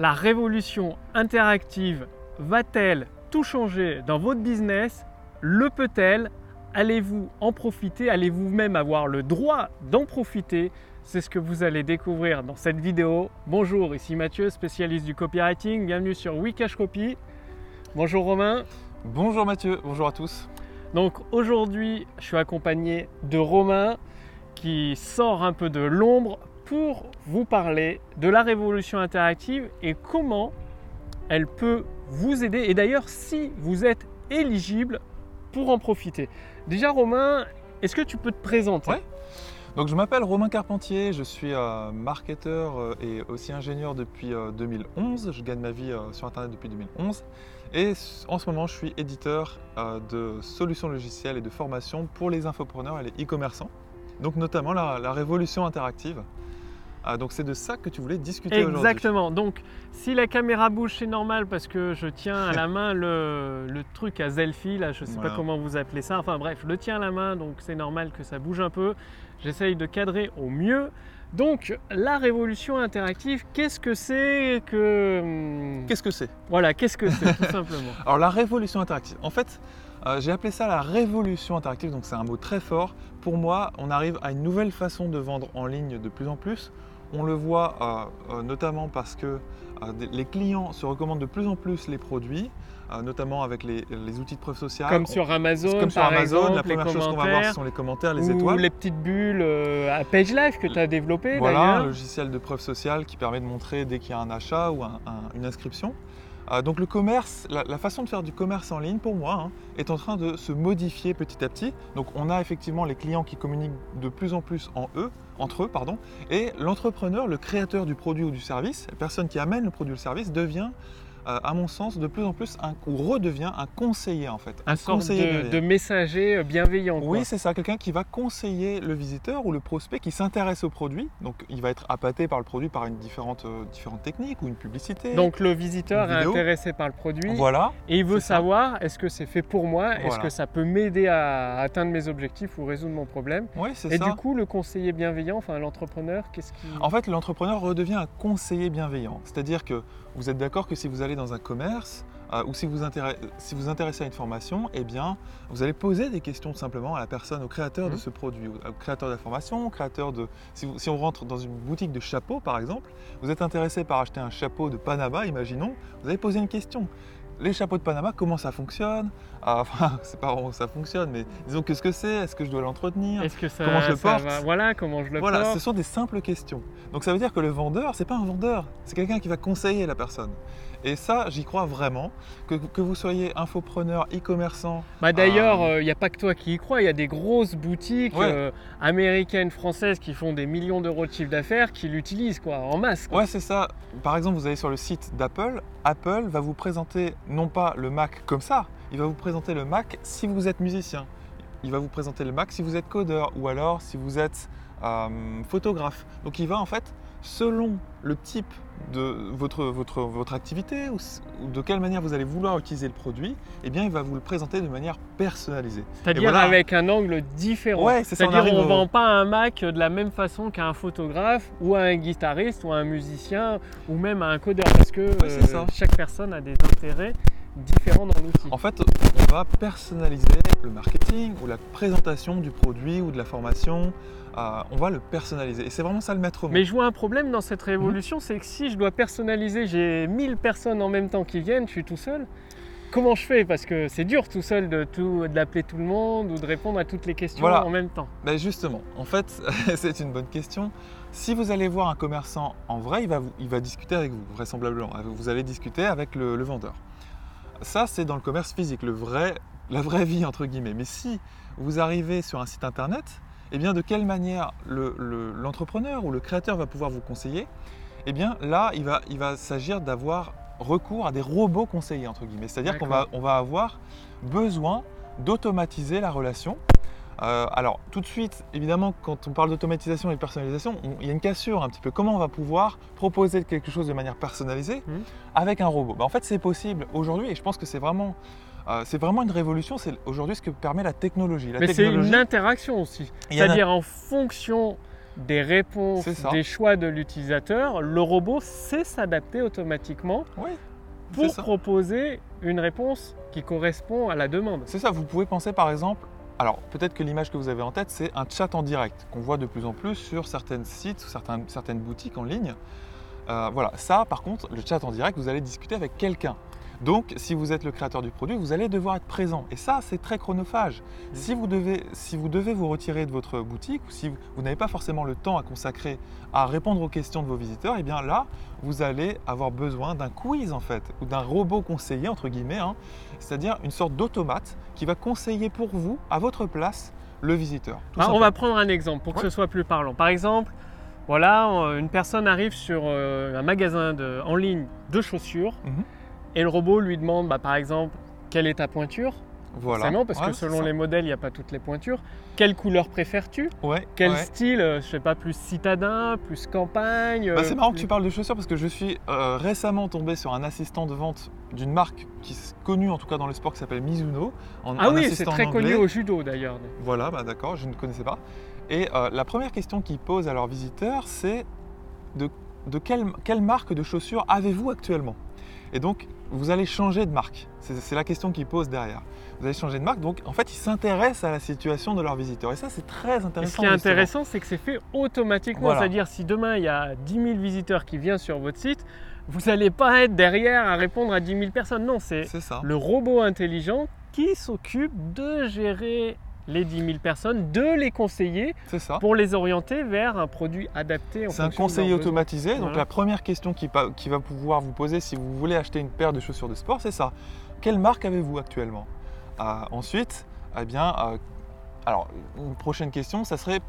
La révolution interactive va-t-elle tout changer dans votre business? Le peut-elle? Allez-vous en profiter? Allez-vous même avoir le droit d'en profiter? C'est ce que vous allez découvrir dans cette vidéo. Bonjour, ici Mathieu, spécialiste du copywriting. Bienvenue sur Wikash Copy. Bonjour Romain. Bonjour Mathieu, bonjour à tous. Donc aujourd'hui, je suis accompagné de Romain qui sort un peu de l'ombre pour vous parler de la révolution interactive et comment elle peut vous aider. Et d'ailleurs, si vous êtes éligible pour en profiter. Déjà, Romain, est-ce que tu peux te présenter? Ouais. Donc je m'appelle Romain Carpentier, je suis euh, marketeur euh, et aussi ingénieur depuis euh, 2011. Je gagne ma vie euh, sur Internet depuis 2011. Et en ce moment, je suis éditeur euh, de solutions logicielles et de formations pour les infopreneurs et les e-commerçants. Donc notamment la révolution interactive. Ah, donc c'est de ça que tu voulais discuter aujourd'hui. Exactement. Donc, si la caméra bouge, c'est normal parce que je tiens à la main le, le truc à selfie, là, je ne sais pas comment vous appelez ça. Enfin bref, je le tiens à la main, donc c'est normal que ça bouge un peu. J'essaye de cadrer au mieux. Donc, la révolution interactive, qu'est-ce que c'est que. hum, Qu'est-ce que c'est? Voilà, qu'est-ce que c'est, tout simplement. Alors la révolution interactive, en fait, euh, j'ai appelé ça la révolution interactive, donc c'est un mot très fort. Pour moi, on arrive à une nouvelle façon de vendre en ligne de plus en plus. On le voit euh, euh, notamment parce que euh, les clients se recommandent de plus en plus les produits, euh, notamment avec les, les outils de preuve sociale. Comme On- sur Amazon, comme sur par Amazon, exemple, la première chose qu'on va voir, ce sont les commentaires, les ou étoiles. les petites bulles à PageLife que tu as développé Voilà, un logiciel de preuve sociale qui permet de montrer dès qu'il y a un achat ou un- un- une inscription. Euh, donc le commerce, la, façon de faire du commerce en ligne, pour moi, hein, est en train de se modifier petit à petit. Donc on a effectivement les clients qui communiquent de plus en plus entre eux, et l'entrepreneur, le créateur du produit ou du service, la personne qui amène le produit ou le service, devient, à mon sens, de plus en plus un, ou redevient un conseiller en fait, Un sorte conseiller de, messager euh, bienveillant. quoi. Oui, c'est ça, quelqu'un qui va conseiller le visiteur ou le prospect qui s'intéresse au produit. Donc il va être appâté par le produit par une différente, euh, différentes techniques ou une publicité. Donc le visiteur est vidéo. intéressé par le produit voilà, et il veut savoir est-ce que c'est fait pour moi, est-ce Voilà. que ça peut m'aider à atteindre mes objectifs ou résoudre mon problème? oui, c'est Et ça. du coup, le conseiller bienveillant, enfin l'entrepreneur, qu'est-ce qui... En fait, l'entrepreneur redevient un conseiller bienveillant. C'est-à-dire que vous êtes d'accord que si vous allez dans un commerce euh, ou si vous, si vous intéressez à une formation, eh bien, vous allez poser des questions tout simplement à la personne, au créateur de Mhm. ce produit, au au créateur de la formation, au créateur de... Si, vous- si on rentre dans une boutique de chapeaux, par exemple, vous êtes intéressé par acheter un chapeau de Panama, imaginons, vous allez poser une question. Les chapeaux de Panama, comment ça fonctionne? Ah, Enfin, c'est pas vraiment ça fonctionne, mais disons que ce que c'est, est-ce que je dois l'entretenir? Est-ce que ça, Comment je le porte? va- Voilà, comment je le voilà, porte? ce sont des simples questions. Donc ça veut dire que le vendeur, c'est pas un vendeur, c'est quelqu'un qui va conseiller la personne. Et ça, j'y crois vraiment. Que, que vous soyez infopreneur, e-commerçant, Bah D'ailleurs, il n'y a pas que toi qui y crois, il y a des grosses boutiques Ouais. euh, américaines, françaises qui font des millions d'euros de chiffre d'affaires, qui l'utilisent quoi, en masse. quoi. ouais, c'est ça. Par exemple, vous allez sur le site d'Apple, Apple va vous présenter non pas le Mac comme ça, il va vous présenter le Mac si vous êtes musicien. Il va vous présenter le Mac si vous êtes codeur ou alors si vous êtes euh, photographe. Donc il va en fait, selon le type de votre, votre, votre activité ou, de quelle manière vous allez vouloir utiliser le produit, eh bien il va vous le présenter de manière personnalisée. C'est-à-dire voilà. avec un angle différent. Ouais, C'est-à-dire on ne au- vend pas un Mac de la même façon qu'à un photographe ou à un guitariste ou à un musicien ou même à un codeur parce que Ouais, ça. chaque personne a des intérêts différents dans l'outil. En fait, on va personnaliser le marketing ou la présentation du produit ou de la formation. Euh, on va le personnaliser. Et c'est vraiment ça le maître mot. Mais je vois un problème dans cette Mhm. révolution, c'est que si je dois personnaliser, j'ai 1000 personnes en même temps qui viennent, je suis tout seul. Comment je fais? Parce que c'est dur tout seul de tout, d'appeler tout le monde ou de répondre à toutes les questions Voilà. en même temps. Ben justement, en fait, c'est une bonne question. Si vous allez voir un commerçant en vrai, il va, vous- il va discuter avec vous, vraisemblablement. Vous allez discuter avec le, le vendeur. Ça, c'est dans le commerce physique, le vrai, la vraie vie, entre guillemets. Mais si vous arrivez sur un site internet, eh bien, de quelle manière le- le- l'entrepreneur ou le créateur va pouvoir vous conseiller? Eh bien, là, il va, il va s'agir d'avoir recours à des robots conseillers, entre guillemets. C'est-à-dire qu'on va, D'accord. on va avoir besoin d'automatiser la relation. Euh, alors, tout de suite, évidemment, quand on parle d'automatisation et de personnalisation, on- il y a une cassure un petit peu. Comment on va pouvoir proposer quelque chose de manière personnalisée Mhm. avec un robot? Ben, En fait, c'est possible aujourd'hui et je pense que c'est vraiment, euh, c'est vraiment une révolution. C'est aujourd'hui ce que permet la technologie. La Mais c'est une interaction aussi. en C'est-à-dire en fonction des réponses, des choix de l'utilisateur, le robot sait s'adapter automatiquement Oui, pour proposer une réponse qui correspond à la demande. C'est ça, vous pouvez penser par exemple, alors peut-être que l'image que vous avez en tête, c'est un chat en direct qu'on voit de plus en plus sur certains sites ou certaines boutiques en ligne. Euh, voilà, ça par contre, le chat en direct, vous allez discuter avec quelqu'un. Donc, si vous êtes le créateur du produit, vous allez devoir être présent. Et ça, c'est très chronophage. Si, vous devez, si vous devez vous retirer de votre boutique ou si vous, vous n'avez pas forcément le temps à consacrer à répondre aux questions de vos visiteurs, et bien là, vous allez avoir besoin d'un quiz en fait, ou d'un robot conseiller, entre guillemets, hein, c'est-à-dire une sorte d'automate qui va conseiller pour vous, à votre place, le visiteur. tout Ah, on va prendre un exemple pour que Ouais. ce soit plus parlant. Par exemple, voilà, euh, une personne arrive sur euh, un magasin de- en ligne de chaussures Mhm. Et le robot lui demande, bah, par exemple, quelle est ta pointure? Voilà. Forcément, parce Ouais, que selon les modèles, il n'y a pas toutes les pointures. Quelle couleur préfères-tu? Ouais, Quel ouais. style euh, Je sais pas, plus citadin, plus campagne Bah, euh, c'est marrant que tu parles de chaussures parce que je suis euh, récemment tombé sur un assistant de vente d'une marque qui est connue en tout cas dans le sport qui s'appelle Mizuno. en- Ah oui, c'est très connu au judo d'ailleurs. Voilà, bah d'accord, je ne connaissais pas. Et euh, la première question qu'ils posent à leurs visiteurs, c'est de, de quelle, quelle marque de chaussures avez-vous actuellement? Et donc, vous allez changer de marque. C'est la question qu'ils posent derrière. Vous allez changer de marque, donc en fait, ils s'intéressent à la situation de leurs visiteurs. Et ça, c'est très Et intéressant. ce qui est justement. intéressant, c'est que c'est fait automatiquement. Voilà. C'est-à-dire, si demain il y a 10 000 visiteurs qui viennent sur votre site, vous n'allez pas être derrière à répondre à 10 000 personnes. Non, c'est le robot intelligent qui s'occupe de gérer les 10 000 personnes, de les conseiller ça. pour les orienter vers un produit adapté. C'est un conseiller automatisé. Donc Voilà. la première question qui, va pouvoir vous poser si vous voulez acheter une paire de chaussures de sport, c'est ça. Quelle marque avez-vous actuellement? Euh, Ensuite, eh bien, euh, alors une prochaine question, ça serait,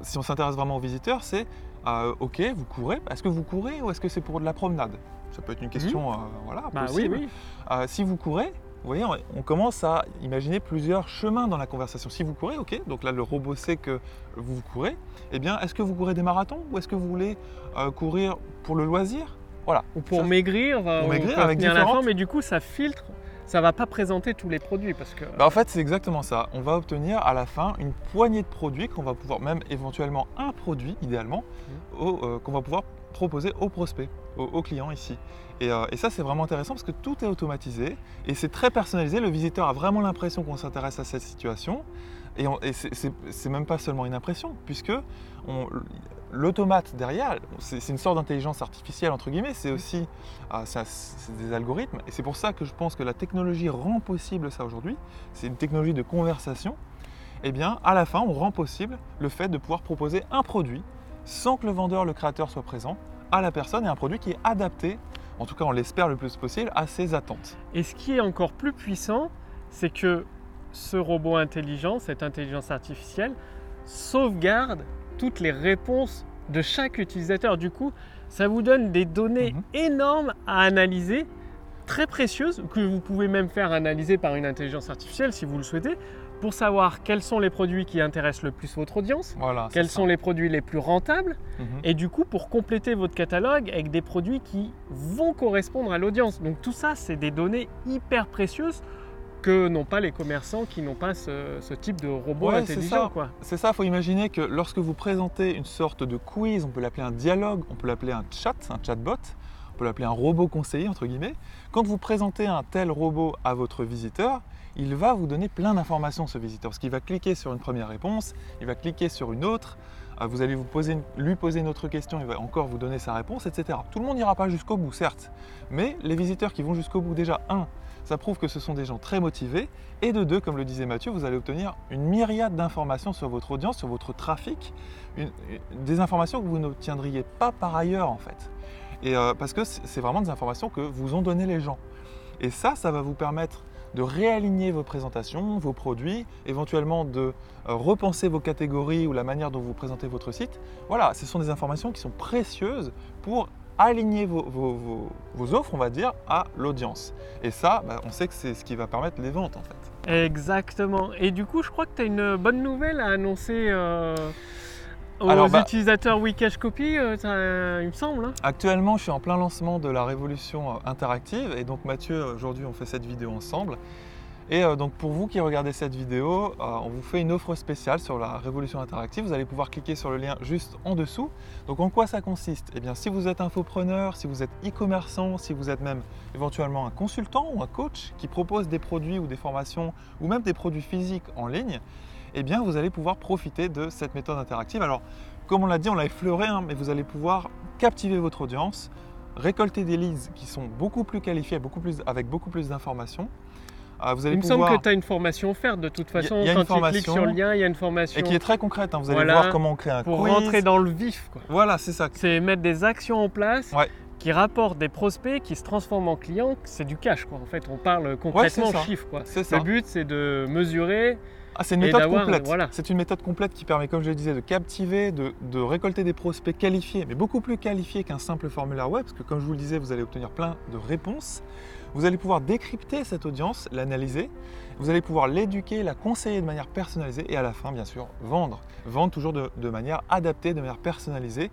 si on s'intéresse vraiment aux visiteurs, c'est euh, ok, vous courez. Est-ce que vous courez ou est-ce que c'est pour de la promenade? Ça peut être une question, euh, voilà, Bah oui, possible. oui. Si vous courez, vous voyez, on, commence à imaginer plusieurs chemins dans la conversation. Si vous courez, ok, donc là le robot sait que vous courez. Eh bien, est-ce que vous courez des marathons ou est-ce que vous voulez euh, courir pour le loisir? Voilà. Ou pour Ça- maigrir, Pour ou maigrir pour avec tenir la différentes- forme, mais du coup, ça filtre. Ça va pas présenter tous les produits parce que. Bah, en fait, c'est exactement ça. On va obtenir à la fin une poignée de produits qu'on va pouvoir, même éventuellement un produit, idéalement, au- euh, qu'on va pouvoir proposer aux prospects, aux clients ici. Et, euh, et ça, c'est vraiment intéressant parce que tout est automatisé et c'est très personnalisé. Le visiteur a vraiment l'impression qu'on s'intéresse à cette situation. Et, et c'est- même pas seulement une impression, puisque l'automate derrière, c'est une sorte d'intelligence artificielle, entre guillemets, c'est aussi ah, c'est des algorithmes. Et c'est pour ça que je pense que la technologie rend possible ça aujourd'hui. C'est une technologie de conversation. Eh bien, à la fin, on rend possible le fait de pouvoir proposer un produit sans que le vendeur, le créateur soit présent à la personne et un produit qui est adapté, en tout cas on l'espère le plus possible, à ses attentes. Et ce qui est encore plus puissant, c'est que ce robot intelligent, cette intelligence artificielle, sauvegarde toutes les réponses de chaque utilisateur. Du coup, ça vous donne des données Mhm. énormes à analyser, très précieuses, que vous pouvez même faire analyser par une intelligence artificielle si vous le souhaitez, pour savoir quels sont les produits qui intéressent le plus votre audience, Voilà. quels ça. sont les produits les plus rentables, Mhm. et du coup pour compléter votre catalogue avec des produits qui vont correspondre à l'audience. Donc tout ça, c'est des données hyper précieuses que n'ont pas les commerçants qui n'ont pas ce, ce type de robot Ouais, intelligent. C'est ça, il faut imaginer que lorsque vous présentez une sorte de quiz, on peut l'appeler un dialogue, on peut l'appeler un chat, un chatbot, on peut l'appeler un robot conseiller, entre guillemets. Quand vous présentez un tel robot à votre visiteur, il va vous donner plein d'informations, ce visiteur, parce qu'il va cliquer sur une première réponse, il va cliquer sur une autre, euh, vous allez lui poser une autre question, il va encore vous donner sa réponse, etc. Tout le monde n'ira pas jusqu'au bout, certes, mais les visiteurs qui vont jusqu'au bout, déjà, un, ça prouve que ce sont des gens très motivés, et de deux, comme le disait Mathieu, vous allez obtenir une myriade d'informations sur votre audience, sur votre trafic, des informations que vous n'obtiendriez pas par ailleurs en fait. Et euh, parce que c'est c'est vraiment des informations que vous ont donné les gens. Et ça, ça va vous permettre de réaligner vos présentations, vos produits, éventuellement de euh, repenser vos catégories ou la manière dont vous présentez votre site. Voilà, ce sont des informations qui sont précieuses pour aligner vos, offres, on va dire, à l'audience. Et ça, bah, on sait que c'est ce qui va permettre les ventes en fait. Exactement. Et du coup, je crois que tu as une bonne nouvelle à annoncer euh, aux Alors, bah- utilisateurs Wikash Copy, euh, ça- il me semble. hein. Actuellement, je suis en plein lancement de la révolution euh, interactive et donc Mathieu, aujourd'hui, on fait cette vidéo ensemble. Et euh, donc pour vous qui regardez cette vidéo, euh, on vous fait une offre spéciale sur la révolution interactive. Vous allez pouvoir cliquer sur le lien juste en dessous. Donc en quoi ça consiste? Eh bien si vous êtes infopreneur, si vous êtes e-commerçant, si vous êtes même éventuellement un consultant ou un coach qui propose des produits ou des formations ou même des produits physiques en ligne, eh bien vous allez pouvoir profiter de cette méthode interactive. Alors comme on l'a dit, on l'a effleuré, hein, mais vous allez pouvoir captiver votre audience, récolter des leads qui sont beaucoup plus qualifiés, beaucoup plus, avec beaucoup plus d'informations. Euh, vous allez il me semble que tu as une formation offerte de toute façon. y a, quand tu cliques sur le lien, il y a une formation. Et qui est très concrète. Hein. Vous allez voir comment on crée un Pour rentrer dans le vif. Quoi. Voilà, c'est ça. C'est mettre des actions en place qui rapportent des prospects qui se transforment en clients. C'est du cash. Quoi. En fait, on parle concrètement ouais, chiffres. Quoi. Le but, c'est de mesurer ah, c'est une méthode complète. C'est une méthode complète qui permet, comme je le disais, de captiver, de, récolter des prospects qualifiés, mais beaucoup plus qualifiés qu'un simple formulaire web, parce que comme je vous le disais, vous allez obtenir plein de réponses. Vous allez pouvoir décrypter cette audience, l'analyser, vous allez pouvoir l'éduquer, la conseiller de manière personnalisée et à la fin, bien sûr, vendre. Vendre toujours de manière adaptée, de manière personnalisée.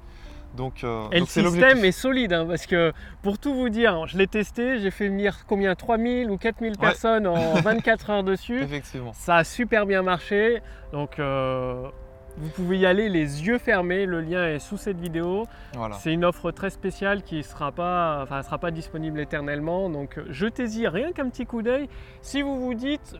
Donc, euh, et le système est solide hein, parce que pour tout vous dire, je l'ai testé, j'ai fait venir combien 3000 ou 4000 personnes en 24 heures dessus. Effectivement. Ça a super bien marché. Donc euh, vous pouvez y aller les yeux fermés. Le lien est sous cette vidéo. C'est une offre très spéciale qui ne sera, pas, enfin, sera pas disponible éternellement. Donc jetez-y rien qu'un petit coup d'œil. Si vous vous dites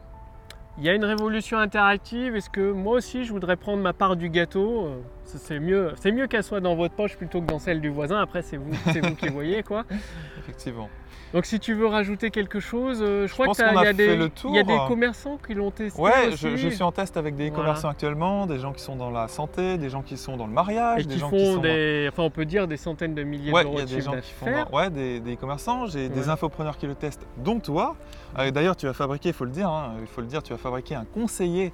il y a une révolution interactive. Est-ce que moi aussi je voudrais prendre ma part du gâteau euh, C'est mieux, c'est mieux qu'elle soit dans votre poche plutôt que dans celle du voisin. Après, c'est vous, c'est vous qui voyez quoi. Effectivement. Donc si tu veux rajouter quelque chose, euh, je crois qu'il y, a des, y a des commerçants qui l'ont testé. Ouais, je, suis en test avec des commerçants actuellement, des gens qui sont dans la santé, des gens qui sont dans le mariage, Et des qui gens font qui sont des, enfin on peut dire des centaines de milliers ouais, d'euros de chiffre d'affaires. Ouais, des, des commerçants, j'ai des infopreneurs qui le testent, dont toi. Euh, d'ailleurs, tu vas fabriquer, il faut le dire, hein, il faut le dire, tu vas fabriquer un conseiller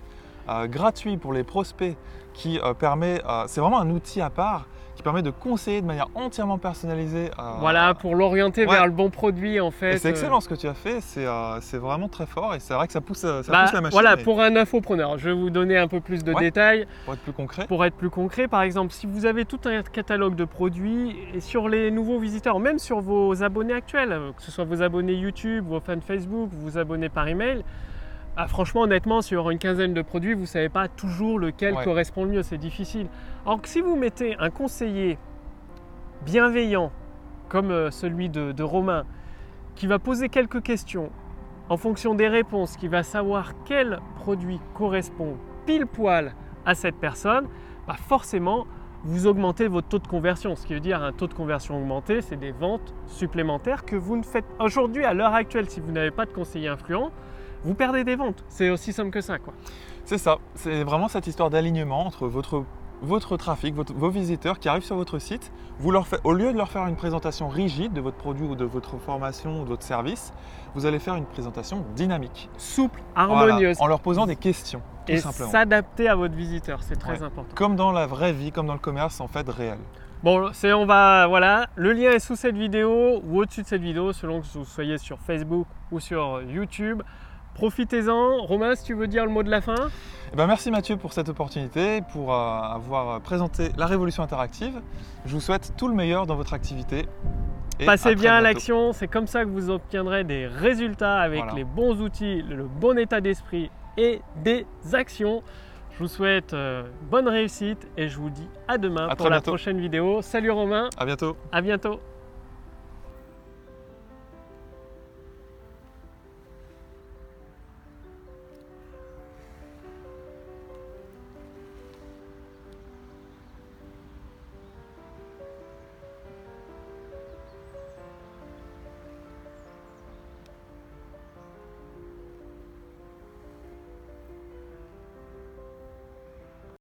euh, gratuit pour les prospects qui permet, c'est vraiment un outil à part permet de conseiller de manière entièrement personnalisée. voilà, pour l'orienter vers le bon produit en fait. C'est excellent ce que tu as fait, c'est euh, vraiment très fort et c'est vrai que ça pousse, ça bah, pousse la machine. Voilà, pour un infopreneur, je vais vous donner un peu plus de détails. Pour être plus concret. Pour être plus concret, par exemple, si vous avez tout un catalogue de produits et sur les nouveaux visiteurs, même sur vos abonnés actuels, que ce soit vos abonnés YouTube, vos fans Facebook, vos abonnés par email, ah, franchement, honnêtement, sur une quinzaine de produits, vous ne savez pas toujours lequel correspond le mieux, c'est difficile. Alors que si vous mettez un conseiller bienveillant, comme euh, celui de, Romain, qui va poser quelques questions en fonction des réponses, qui va savoir quel produit correspond pile poil à cette personne, bah forcément, vous augmentez votre taux de conversion. Ce qui veut dire un taux de conversion augmenté, c'est des ventes supplémentaires que vous ne faites aujourd'hui, à l'heure actuelle, si vous n'avez pas de conseiller influent, vous perdez des ventes. C'est aussi simple que ça. quoi. C'est ça. C'est vraiment cette histoire d'alignement entre votre, votre trafic, vos visiteurs qui arrivent sur votre site. Vous leur au lieu de leur faire une présentation rigide de votre produit ou de votre formation ou de votre service, vous allez faire une présentation dynamique. Souple, harmonieuse. en leur posant des questions. Tout et s'adapter à votre visiteur, c'est très important. Comme dans la vraie vie, comme dans le commerce en fait réel. Bon, c'est on va voilà, le lien est sous cette vidéo ou au-dessus de cette vidéo selon que vous soyez sur Facebook ou sur YouTube. Profitez-en. Romain, si tu veux dire le mot de la fin eh ben, Merci Mathieu pour cette opportunité, pour euh, avoir présenté la révolution interactive. Je vous souhaite tout le meilleur dans votre activité. Passez bien à l'action, c'est comme ça que vous obtiendrez des résultats avec les bons outils, le bon état d'esprit et des actions. Je vous souhaite euh, bonne réussite et je vous dis à demain pour la prochaine vidéo. Salut Romain. À bientôt. À bientôt.